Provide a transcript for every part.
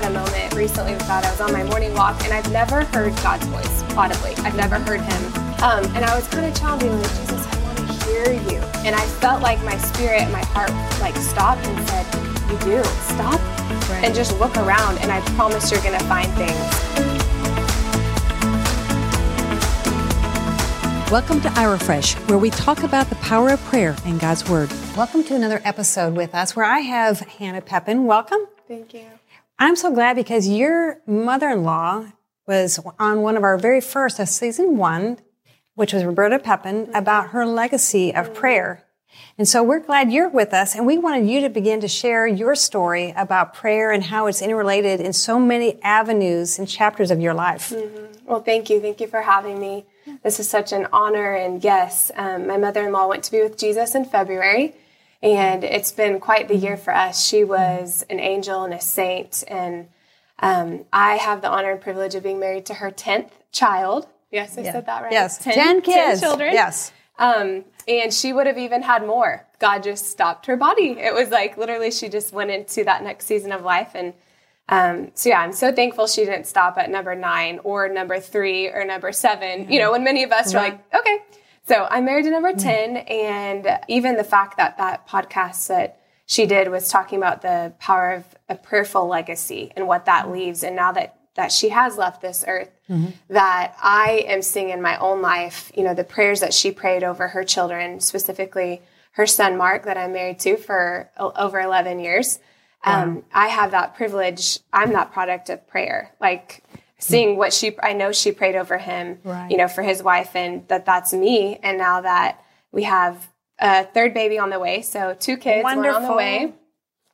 had a moment recently with God. I was on my morning walk, and I've never heard God's voice audibly. I've never heard Him, um, and I was kind of challenging, like Jesus, I want to hear you. And I felt like my spirit, my heart, like stopped and said, "You do stop right. and just look around, and I promise you're going to find things." Welcome to Ira Fresh, where we talk about the power of prayer and God's Word. Welcome to another episode with us where I have Hannah Pepin. Welcome. Thank you. I'm so glad because your mother in law was on one of our very first, uh, season one, which was Roberta Pepin, mm-hmm. about her legacy of mm-hmm. prayer. And so we're glad you're with us, and we wanted you to begin to share your story about prayer and how it's interrelated in so many avenues and chapters of your life. Mm-hmm. Well, thank you. Thank you for having me. This is such an honor. And yes, um, my mother in law went to be with Jesus in February, and it's been quite the year for us. She was an angel and a saint. And um, I have the honor and privilege of being married to her 10th child. Yes, I yeah. said that right. Yes, 10, 10 kids. 10 children. Yes. Um, and she would have even had more. God just stopped her body. It was like literally she just went into that next season of life and um, so yeah, I'm so thankful she didn't stop at number nine or number three or number seven. Yeah. You know, when many of us right. are like, okay. So I'm married to number 10 and even the fact that that podcast that she did was talking about the power of a prayerful legacy and what that leaves. And now that that she has left this earth, mm-hmm. that I am seeing in my own life, you know, the prayers that she prayed over her children, specifically her son Mark, that I'm married to for over 11 years. Um, wow. I have that privilege. I'm that product of prayer. Like seeing what she, I know she prayed over him, right. you know, for his wife, and that that's me. And now that we have a third baby on the way, so two kids Wonderful. on the way.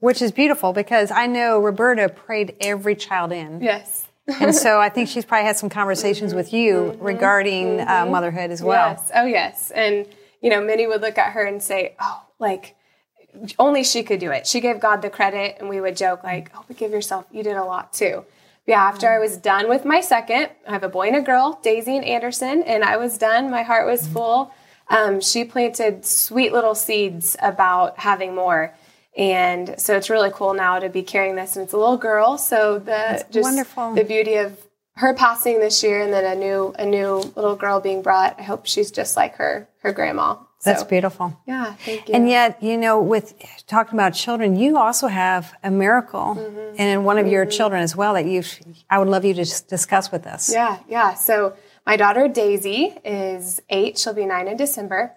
Which is beautiful because I know Roberta prayed every child in. Yes. and so I think she's probably had some conversations mm-hmm. with you mm-hmm. regarding uh, mm-hmm. Uh, motherhood as well. Yes. Oh, yes. And, you know, many would look at her and say, oh, like, only she could do it. She gave God the credit, and we would joke like, "Oh, but give yourself. You did a lot too." Yeah, after I was done with my second, I have a boy and a girl, Daisy and Anderson, and I was done. My heart was full. Um, she planted sweet little seeds about having more, and so it's really cool now to be carrying this. And it's a little girl, so the That's just wonderful. the beauty of her passing this year, and then a new a new little girl being brought. I hope she's just like her her grandma. That's beautiful. Yeah, thank you. And yet, you know, with talking about children, you also have a miracle mm-hmm. and one of mm-hmm. your children as well that you I would love you to discuss with us. Yeah, yeah. So my daughter Daisy is eight. She'll be nine in December.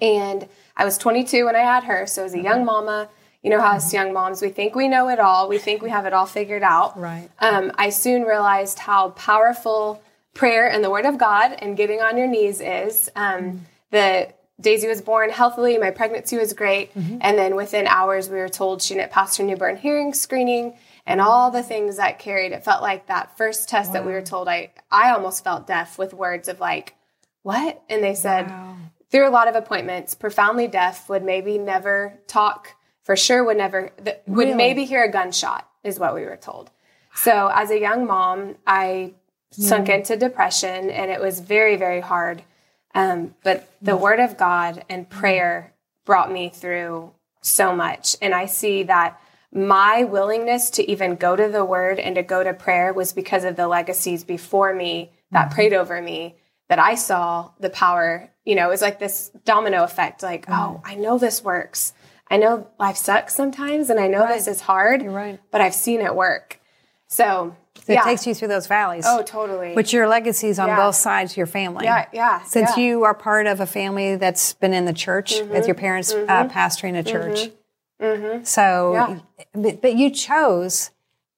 And I was 22 when I had her. So as a young mm-hmm. mama, you know how us young moms, we think we know it all. We think we have it all figured out. Right. Um, I soon realized how powerful prayer and the Word of God and getting on your knees is. Um, mm. the Daisy was born healthily. My pregnancy was great. Mm-hmm. And then within hours, we were told she didn't pass her newborn hearing screening and all the things that carried. It felt like that first test wow. that we were told, I, I almost felt deaf with words of like, what? And they said, wow. through a lot of appointments, profoundly deaf, would maybe never talk, for sure would never, th- would really? maybe hear a gunshot, is what we were told. So as a young mom, I sunk mm. into depression and it was very, very hard um, but the word of God and prayer brought me through so much. And I see that my willingness to even go to the word and to go to prayer was because of the legacies before me that mm-hmm. prayed over me that I saw the power. You know, it was like this domino effect like, mm-hmm. oh, I know this works. I know life sucks sometimes and I know right. this is hard, You're right. but I've seen it work. So so yeah. It takes you through those valleys. Oh, totally. Which your legacies on yeah. both sides of your family. Yeah, yeah. Since yeah. you are part of a family that's been in the church mm-hmm. with your parents uh, mm-hmm. uh, pastoring a church. Mm-hmm. mm-hmm. So, but, but, you chose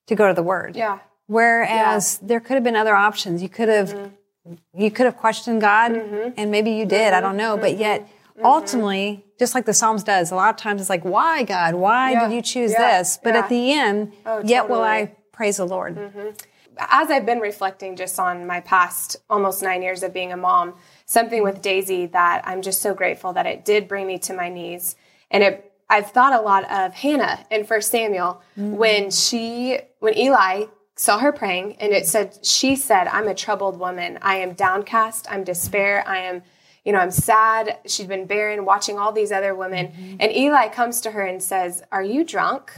to go to the Word. Yeah. Whereas there could have been other options. You could have, mm-hmm. you could have questioned God, mm-hmm. and maybe you did. I don't know. But yet, ultimately, just like the Psalms does, a lot of times it's like, why God? Why did you choose this? But at the end, oh, totally. yet will I Praise the Lord. Mm-hmm. As I've been reflecting just on my past almost nine years of being a mom, something with Daisy that I'm just so grateful that it did bring me to my knees. And it, I've thought a lot of Hannah in First Samuel mm-hmm. when she, when Eli saw her praying and it said, she said, I'm a troubled woman. I am downcast. I'm despair. I am, you know, I'm sad. She'd been barren, watching all these other women. Mm-hmm. And Eli comes to her and says, Are you drunk?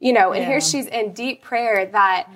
You know, and Yeah. here she's in deep prayer that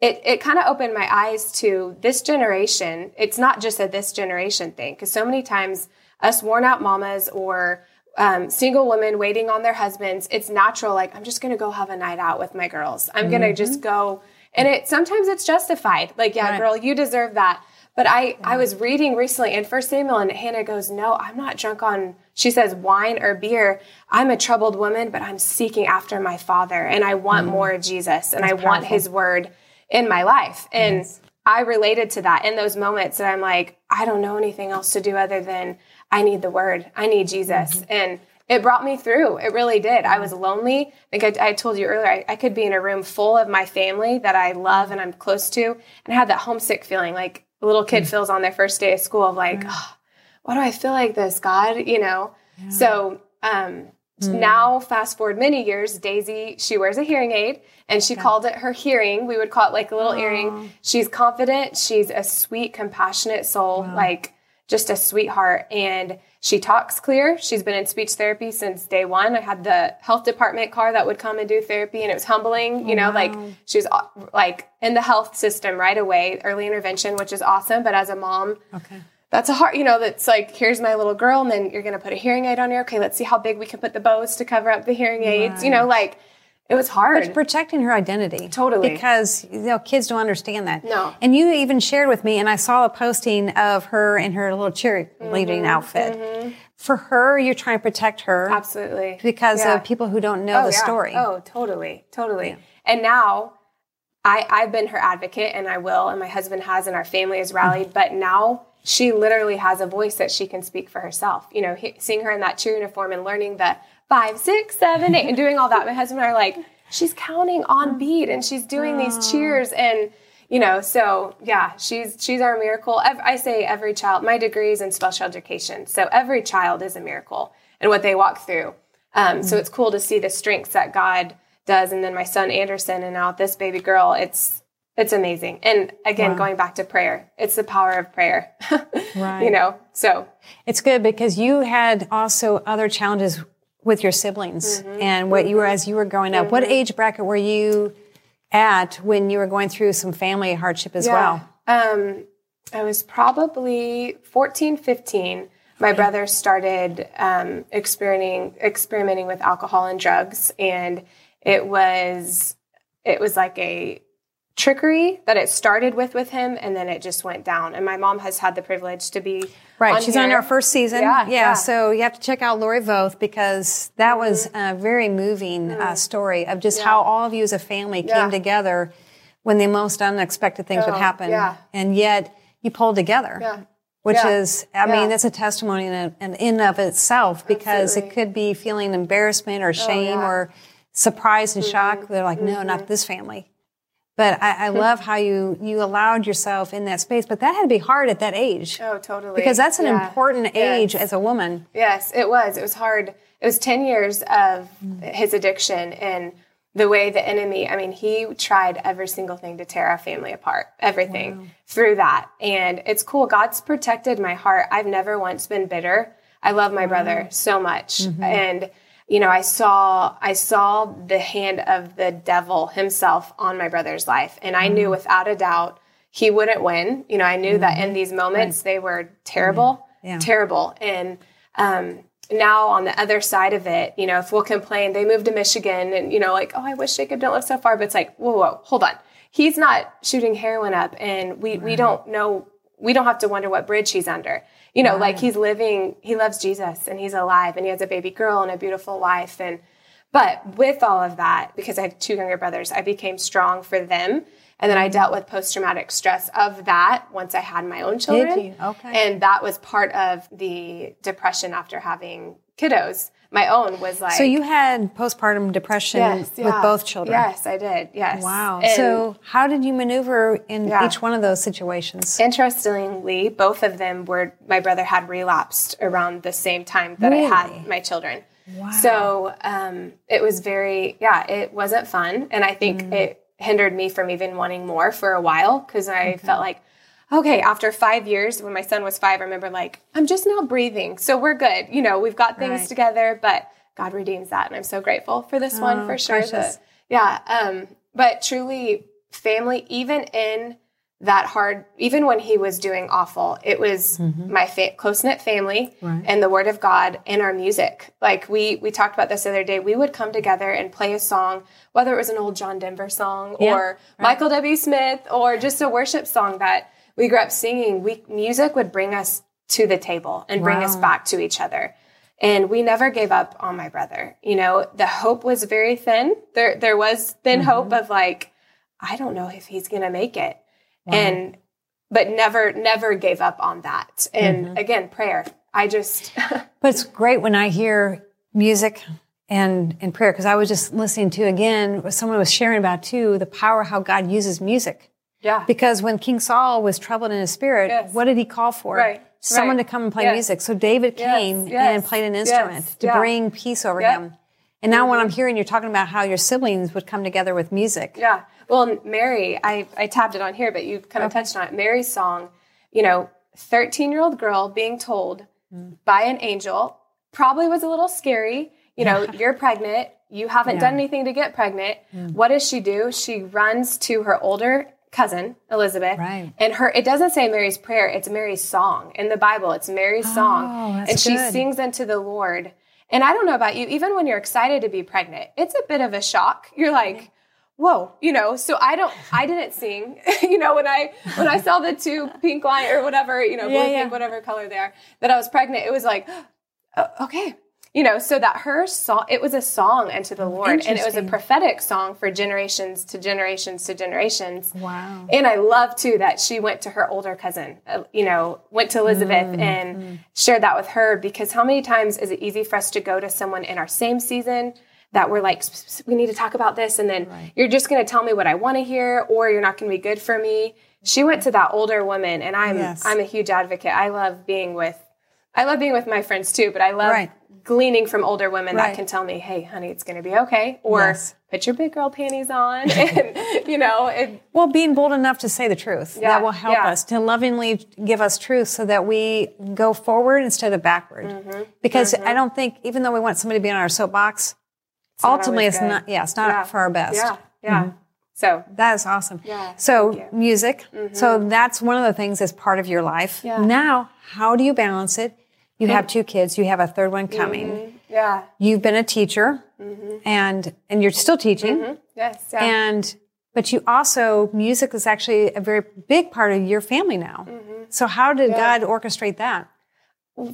it, it kind of opened my eyes to this generation. It's not just a this generation thing, because so many times us worn out mamas or um, single women waiting on their husbands, it's natural. Like, I'm just going to go have a night out with my girls. I'm going to just go. And it sometimes it's justified. Like, yeah, Right. girl, you deserve that. But I, I was reading recently in First Samuel, and Hannah goes, "No, I'm not drunk on." She says, "Wine or beer. I'm a troubled woman, but I'm seeking after my Father, and I want mm. more of Jesus, and I want. His Word in my life." And I related to that in those moments that I'm like, I don't know anything else to do other than I need the Word. I need Jesus, mm-hmm. and it brought me through. It really did. I was lonely. Like I, I told you earlier, I, I could be in a room full of my family that I love and I'm close to, and have that homesick feeling like a little kid mm. feels on their first day of school of like, "Oh, why do I feel like this, God? You know? So um, now, fast forward many years, Daisy, she wears a hearing aid and she called it her hearing. We would call it like a little earring. She's confident. She's a sweet, compassionate soul, like just a sweetheart. And she talks clear. She's been in speech therapy since day one. I had the health department car that would come and do therapy, and it was humbling. You know, like she was like in the health system right away, early intervention, which is awesome. But as a mom, Okay. That's a hard, you know, that's like, here's my little girl, and then you're going to put a hearing aid on her. Okay, let's see how big we can put the bows to cover up the hearing aids. You know, like it was hard. protecting her identity. Totally. Because you know kids don't understand that. No. And you even shared with me, and I saw a posting of her in her little cheerleading Mm-hmm. outfit. For her, you're trying to protect her Absolutely. because Yeah. of people who don't know Oh, the yeah. story. Oh, totally, totally. And now, I I've been her advocate, and I will, and my husband has, and our family has rallied. Mm-hmm. But now she literally has a voice that she can speak for herself. You know, he, seeing her in that cheer uniform and learning the five, six, seven, eight, and doing all that. My husband and I are like, she's counting on beat, and she's doing these cheers, and you know, so yeah, she's she's our miracle. I say every child. My degree is in special education, so every child is a miracle and what they walk through. Um, So it's cool to see the strengths that God does. And then my son Anderson, and now this baby girl. It's it's amazing. And again, going back to prayer, it's the power of prayer. Right. You know. So It's good because you had also other challenges with your siblings Mm-hmm. and what you were as you were growing up. What age bracket were you at when you were going through some family hardship as well? Um, I was probably 14, 15. My brother started um, experimenting experimenting with alcohol and drugs, and it was it was like a trickery that it started with with him, and then it just went down. And my mom has had the privilege to be Right, on she's on here. our first season. Yeah, yeah. So you have to check out Lori Voth because that was a very moving uh, story of just how all of you as a family. Yeah. came together when the most unexpected things would Oh, happen, yeah. and yet you pulled together. Yeah. Which Yeah. is, I mean, Yeah. that's a testimony in, in, in of itself because Absolutely. it could be feeling embarrassment or shame yeah. Mm-hmm. or surprise and shock. They're like, no, not this family. But I, I love how you you allowed yourself in that space. But that had to be hard at that age Oh, totally. because that's an Yeah. important Yes. age as a woman. Yes, it was. It was hard. It was 10 years of his addiction and the way the enemy, I mean, he tried every single thing to tear our family apart, everything through that. And it's cool. God's protected my heart. I've never once been bitter. I love my brother so much. Mm-hmm. And you know, I saw I saw the hand of the devil himself on my brother's life and I knew mm. without a doubt he wouldn't win. You know, I knew that in mm. these moments they were terrible, mm. Yeah. terrible. And um, now on the other side of it, you know, if we'll complain, they moved to Michigan and, you know, like, oh, I wish Jacob didn't live so far. But it's like, whoa, whoa, hold on. He's not shooting heroin up and we, we don't know, we don't have to wonder what bridge he's under. You know, like he's living, he loves Jesus and he's alive and he has a baby girl and a beautiful wife. And, but with all of that, because I have two younger brothers, I became strong for them. And then I dealt with post traumatic stress of that once I had my own children. Okay. And that was part of the depression after having kiddos. My own was like So you had postpartum depression yes, with both children. Yes, I did. Yes. Wow. And so how did you maneuver in Yeah. each one of those situations? interestingly, both of them were my brother had relapsed around the same time that I had my children. Wow. So um, it was very yeah, it wasn't fun, and I think Mm. it hindered me from even wanting more for a while because I felt like. Okay, after five years, when my son was five, I remember like, I'm just now breathing. So we're good. You know, we've got things Right. together, but God redeems that. And I'm so grateful for this one Oh, for sure. Yeah. Um, but truly, family, even in that hard, even when he was doing awful, it was my fa- close knit family Right. and the Word of God and our music. Like we we talked about this the other day. We would come together and play a song, whether it was an old John Denver song Yeah, or Michael W. Smith or just a worship song that we grew up singing. We music would bring us to the table and bring us back to each other. And we never gave up on my brother. You know, the hope was very thin. There there was thin Mm-hmm. hope of like, I don't know if he's gonna make it. And but never, never gave up on that. And Mm-hmm. again, prayer. I just But it's great when I hear music and, and prayer because I was just listening to again what someone was sharing about too the power how God uses music. Yeah. Because when King Saul was troubled in his spirit, Yes. what did he call for? Right, Someone right. to come and play Yes. music. So David Yes, came yes, and played an yes, instrument to yeah. bring peace over Yep. Him. And now when I'm hearing you're talking about how your siblings would come together with music. Yeah. Well, Mary, I, I tabbed it on here, but you kind of touched on it. Mary's song, you know, 13 year old girl being told Mm. by an angel probably was a little scary. You know, you're pregnant. You haven't done anything to get pregnant. Mm. What does she do? She runs to her older cousin, Elizabeth. Right. And her, it doesn't say Mary's prayer, it's Mary's song. In the Bible, it's Mary's song. Oh, that's and she sings unto the Lord. And I don't know about you, even when you're excited to be pregnant, it's a bit of a shock. You're like, whoa, you know, so I don't, I didn't sing, you know, when I, when I saw the two pink line or whatever, you know, blue, Yeah, yeah. pink, whatever color they are, that I was pregnant, it was like, oh, okay. You know, so that her song, it was a song unto the Lord, and it was a prophetic song for generations to generations to generations. Wow. And I love too that she went to her older cousin, uh, you know, went to Elizabeth Mm, and shared that with her because how many times is it easy for us to go to someone in our same season that we're like, "S- s- we need to talk about this, and then you're just going to tell me what I want to hear, or you're not going to be good for me. She went to that older woman, and I'm Yes. I'm a huge advocate. I love being with, I love being with my friends too, but I love Right. Gleaning from older women Right. that can tell me, hey, honey, it's going to be okay, or Yes. put your big girl panties on, and you know, it, Well, being bold enough to say the truth. Yeah, that will help yeah. us to lovingly give us truth so that we go forward instead of backward. Mm-hmm, Because I don't think, even though we want somebody to be on our soapbox, not ultimately it's good. not, yeah, it's not Yeah. for our best. Yeah, yeah. So That is awesome. Yeah, So you. Mm-hmm. music. So that's one of the things that's part of your life. Yeah. Now, how do you balance it? You have two kids. You have a third one coming. yeah, You've been a teacher, Mm-hmm. and and you're still teaching. yes, yeah. And but you also music is actually a very big part of your family now. Mm-hmm. So how did God orchestrate that?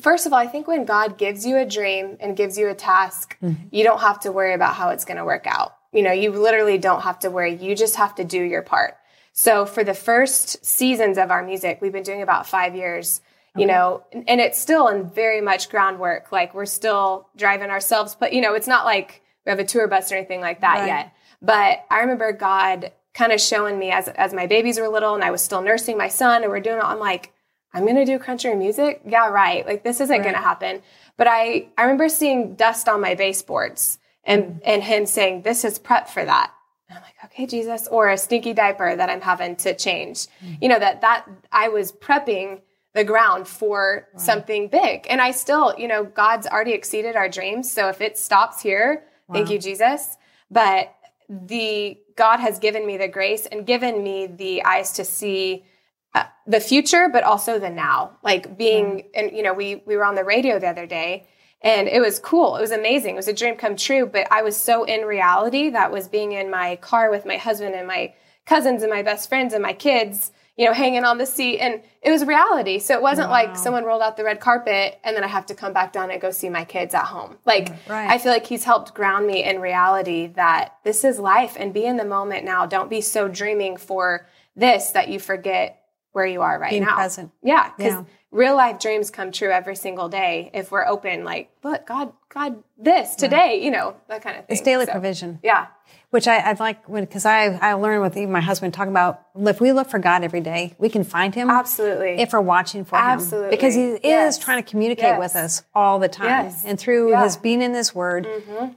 First of all, I think when God gives you a dream and gives you a task, you don't have to worry about how it's going to work out. You know, you literally don't have to worry. You just have to do your part. So for the first seasons of our music, we've been doing about five years, you know, and and it's still in very much groundwork. Like we're still driving ourselves, but you know, it's not like we have a tour bus or anything like that Right. yet. But I remember God kind of showing me as as my babies were little and I was still nursing my son and we're doing it. I'm like, I'm gonna do country music. Yeah, right. Like this isn't gonna happen. But I I remember seeing dust on my baseboards and mm. and him saying, This is prep for that. And I'm like, okay, Jesus, or a stinky diaper that I'm having to change. Mm. You know, that that I was prepping the ground for something big. And I still, you know, God's already exceeded our dreams. So if it stops here, thank you, Jesus. But the God has given me the grace and given me the eyes to see uh, the future, but also the now. Like being, and you know, we we were on the radio the other day, and it was cool. It was amazing. It was a dream come true. But I was so in reality that was being in my car with my husband and my cousins and my best friends and my kids. You know, hanging on the seat, and it was reality. So it wasn't like someone rolled out the red carpet and then I have to come back down and go see my kids at home. Like Right. I feel like he's helped ground me in reality that this is life and be in the moment now. Don't be so dreaming for this that you forget where you are right Being now. present. Yeah, because Yeah. Real life dreams come true every single day if we're open. Like, look, God, God, this today, you know, that kind of thing. It's daily So, provision. Yeah, Which I, I like when because I I learned with even my husband talking about if we look for God every day, we can find Him. absolutely. If we're watching for him. Absolutely. him, because he is Yes. trying to communicate Yes. with us all the time, Yes. and through Yeah. Mm-hmm. his being in this Word,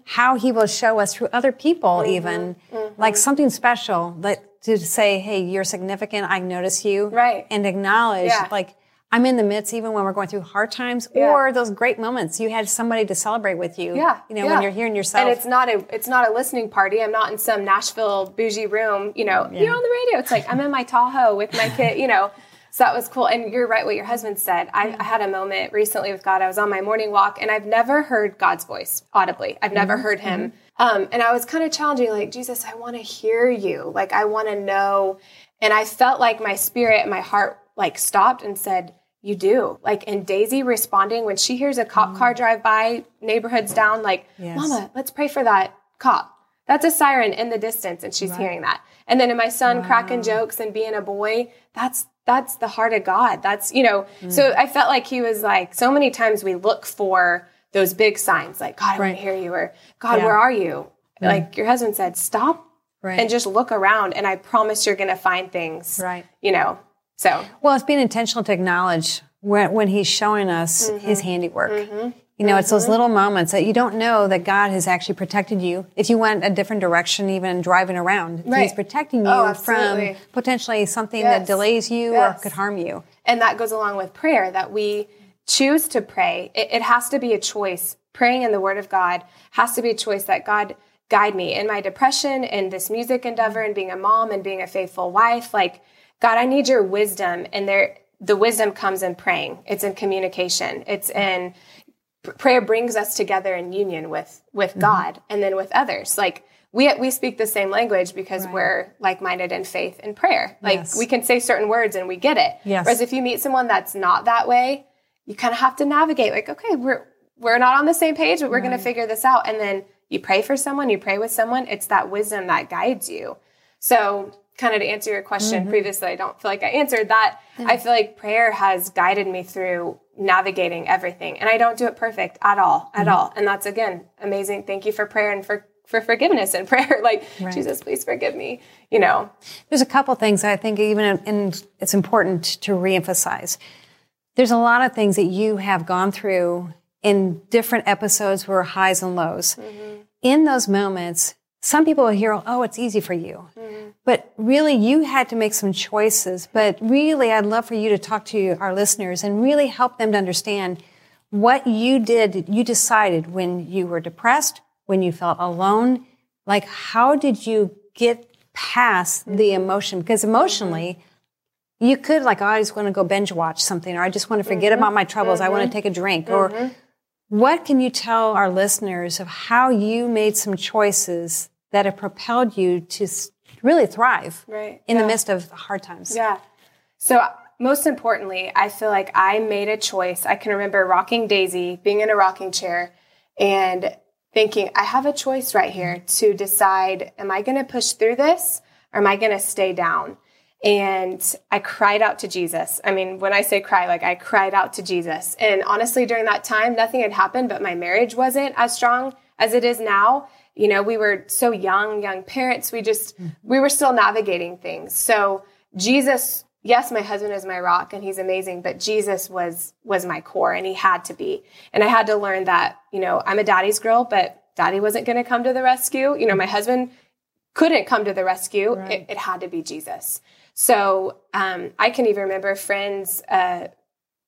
how he will show us through other people, even Mm-hmm. like something special, that to say, "Hey, you're significant. I notice you," Right. and acknowledge, Yeah. like, I'm in the midst, even when we're going through hard times Yeah. or those great moments. You had somebody to celebrate with you. Yeah, You know, yeah. when you're hearing yourself. and it's not a it's not a listening party. I'm not in some Nashville bougie room. You know, you're on the radio. It's like I'm in my Tahoe with my kid. You know, so that was cool. And you're right. What your husband said. I, I had a moment recently with God. I was on my morning walk, and I've never heard God's voice audibly. I've never Mm-hmm. heard Him. Um, and I was kind of challenging, like Jesus, I want to hear you. Like I want to know. And I felt like my spirit, my heart, like stopped and said. You do. Like, and Daisy responding when she hears a cop car drive by, neighborhoods down, like, Mm. Yes. Mama, let's pray for that cop. That's a siren in the distance, and she's hearing that. And then in my son cracking jokes and being a boy, that's that's the heart of God. That's you know. Mm. So I felt like he was like so many times we look for those big signs, like God, I want Right. to hear you, or God, Yeah. where are you? Like your husband said, stop Right. and just look around, and I promise you're going to find things. Right. You know. So Well, it's being intentional to acknowledge when, when he's showing us Mm-hmm. his handiwork. You know, it's those little moments that you don't know that God has actually protected you. If you went a different direction, even driving around, He's protecting you Oh, from potentially something that delays you or could harm you. And that goes along with prayer that we choose to pray. It, it has to be a choice. Praying in the Word of God has to be a choice that God guide me in my depression, in this music endeavor, and being a mom and being a faithful wife. Like, God, I need your wisdom. And there, the wisdom comes in praying. It's in communication. It's in prayer brings us together in union with with mm-hmm. God and then with others. Like we we speak the same language because we're like minded in faith and prayer. Like Yes. we can say certain words and we get it. Yes. Whereas if you meet someone that's not that way, you kind of have to navigate. Like okay, we're we're not on the same page, but we're going to figure this out. And then you pray for someone, you pray with someone. It's that wisdom that guides you. So kind of to answer your question mm-hmm. previously, I don't feel like I answered that. I feel like prayer has guided me through navigating everything. And I don't do it perfect at all, at mm-hmm. all. And that's again amazing. Thank you for prayer and for for forgiveness and prayer. Like, Jesus, please forgive me. You know. There's a couple things I think even and it's important to reemphasize. There's a lot of things that you have gone through in different episodes where highs and lows. Mm-hmm. In those moments, some people will hear, "Oh, it's easy for you," mm-hmm. but really, you had to make some choices. But really, I'd love for you to talk to our listeners and really help them to understand what you did. You decided when you were depressed, when you felt alone. Like, how did you get past the mm-hmm. emotion? Because emotionally, mm-hmm. you could like, oh, I just want to go binge watch something, or I just want to forget about my troubles. I want to take a drink, or what can you tell our listeners of how you made some choices that have propelled you to really thrive Right. in the midst of hard times? Yeah. So most importantly, I feel like I made a choice. I can remember rocking Daisy, being in a rocking chair, and thinking, I have a choice right here to decide, am I going to push through this or am I going to stay down? And I cried out to Jesus. I mean, when I say cry, like I cried out to Jesus. And honestly, during that time, nothing had happened, but my marriage wasn't as strong as it is now. You know, we were so young, young parents. We just, we were still navigating things. So Jesus, yes, my husband is my rock and he's amazing, but Jesus was, was my core and he had to be. And I had to learn that, you know, I'm a daddy's girl, but daddy wasn't going to come to the rescue. You know, my husband couldn't come to the rescue. It, it had to be Jesus. So um, I can even remember friends, uh,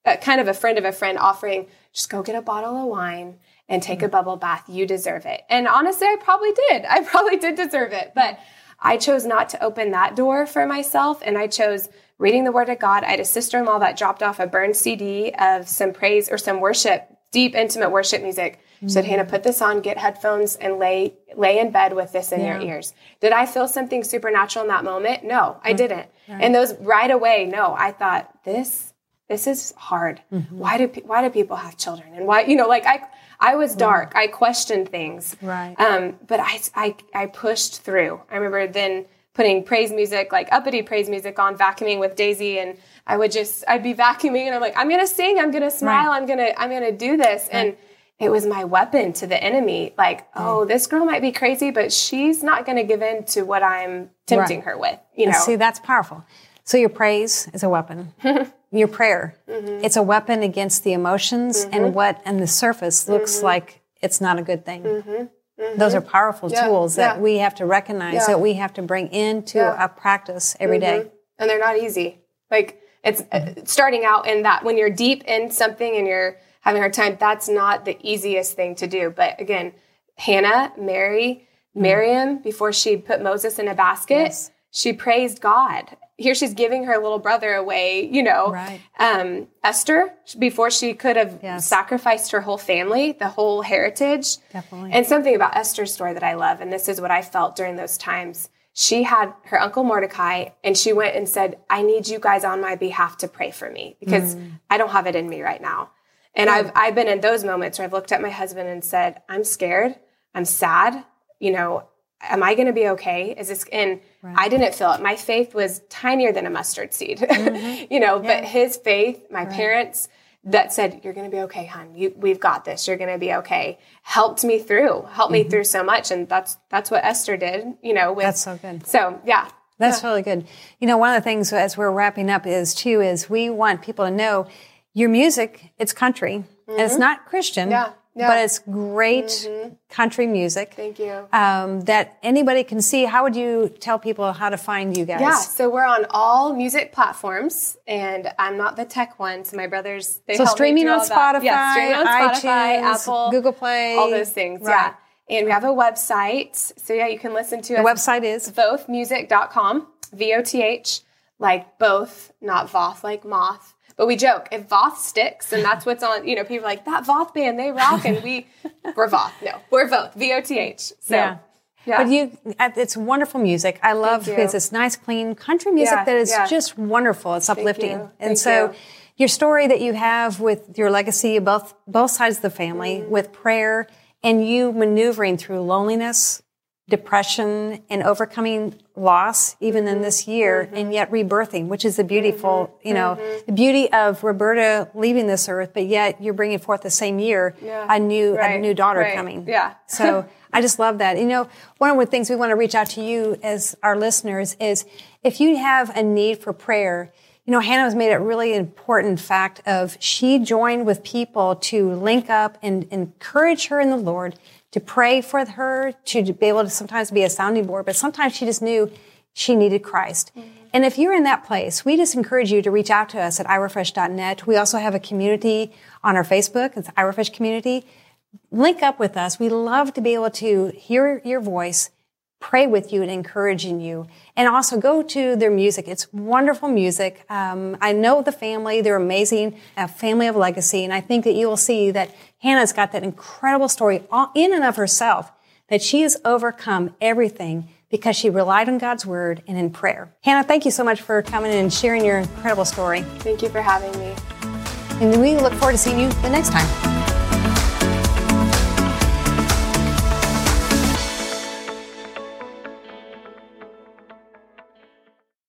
uh, kind of a friend of a friend offering, just go get a bottle of wine and take a mm-hmm. bubble bath. You deserve it. And honestly, I probably did. I probably did deserve it. But I chose not to open that door for myself. And I chose reading the Word of God. I had a sister in law that dropped off a burned CD of some praise or some worship, deep, intimate worship music. She said, Hannah, mm-hmm. put this on, get headphones, and lay lay in bed with this in your ears. Did I feel something supernatural in that moment? No, I mm-hmm. didn't. And those right away, no, I thought this this is hard. Why do why do people have children? And why you know like I I was dark. I questioned things. Right. Um, but I, I I pushed through. I remember then putting praise music, like uppity praise music on, vacuuming with Daisy, and I would just I'd be vacuuming, and I'm like, I'm gonna sing, I'm gonna smile, I'm gonna I'm gonna do this, and it was my weapon to the enemy. Like, oh, this girl might be crazy, but she's not gonna give in to what I'm tempting Right. her with. You know, See, that's powerful. So your praise is a weapon. your prayer, Mm-hmm. it's a weapon against the emotions and what on the surface looks Mm-hmm. like it's not a good thing. Those are powerful Yeah, tools that yeah. we have to recognize Yeah. that we have to bring into a practice every day. and they're not easy. Like it's uh, starting out in that when you're deep in something and you're having a hard time, that's not the easiest thing to do. But again, Hannah, Mary, Miriam, before she put Moses in a basket, Yes. she praised God. Here she's giving her little brother away, you know. Right. Um, Esther, before she could have Yes. sacrificed her whole family, the whole heritage. Definitely. And something about Esther's story that I love, and this is what I felt during those times. She had her uncle Mordecai, and she went and said, I need you guys on my behalf to pray for me because Mm. I don't have it in me right now. And I've, I've been in those moments where I've looked at my husband and said, I'm scared. I'm sad. You know, am I going to be okay? Is this, and I didn't feel it. My faith was tinier than a mustard seed, Mm-hmm. you know, but his faith, my parents that said, you're going to be okay, hon. You, we've got this. You're going to be okay. Helped me through, helped Mm-hmm. me through so much. And that's, that's what Esther did, you know, with, That's so good. so yeah. That's really good. You know, one of the things as we're wrapping up is too is we want people to know your music. It's country and it's not Christian, Mm-hmm. Yeah, yeah. but it's great country music. Thank you. Um, that anybody can see. How would you tell people how to find you guys? Yeah, so we're on all music platforms, and I'm not the tech one, so my brothers they So help me streaming on. Spotify, yeah, streaming on Spotify, iTunes, Apple, Google Play, all those things. Right. Yeah, and we have a website, so yeah, you can listen to The website is vothmusic.com, V O T H, like both, not Voth, like moth. But we joke if Voth sticks, and that's what's on. You know, people are like that Voth band, they rock, and we we're Voth. No, we're both V O T H. So Yeah. yeah. But you, uh, it's wonderful music. I love Thank it's nice, clean country music Yeah, that is yeah. just wonderful. It's uplifting, you. and Thank so you. your story that you have with your legacy, both both sides of the family, Mm-hmm. with prayer and you maneuvering through loneliness, depression, and overcoming loss, even in this year, Mm-hmm. and yet rebirthing, which is the beautiful, you know, the beauty of Roberta leaving this earth, but yet you're bringing forth the same year Yeah. a new a new daughter right. coming. Yeah. So I just love that. You know, one of the things we want to reach out to you as our listeners is if you have a need for prayer, you know, Hannah has made it really important fact of she joined with people to link up and encourage her in the Lord, to pray for her, to be able to sometimes be a sounding board, but sometimes she just knew she needed Christ. Mm-hmm. And if you're in that place, we just encourage you to reach out to us at irafresh.net. We also have a community on our Facebook. It's Irafresh Community link up with us. We love to be able to hear your voice, pray with you, and encouraging you. And also go to their music. It's wonderful music. Um, I know the family; they're amazing, a family of legacy, and I think that you will see that Hannah's got that incredible story all in and of herself. That she has overcome everything because she relied on God's word and in prayer. Hannah, thank you so much for coming and sharing your incredible story. Thank you for having me. And we look forward to seeing you the next time.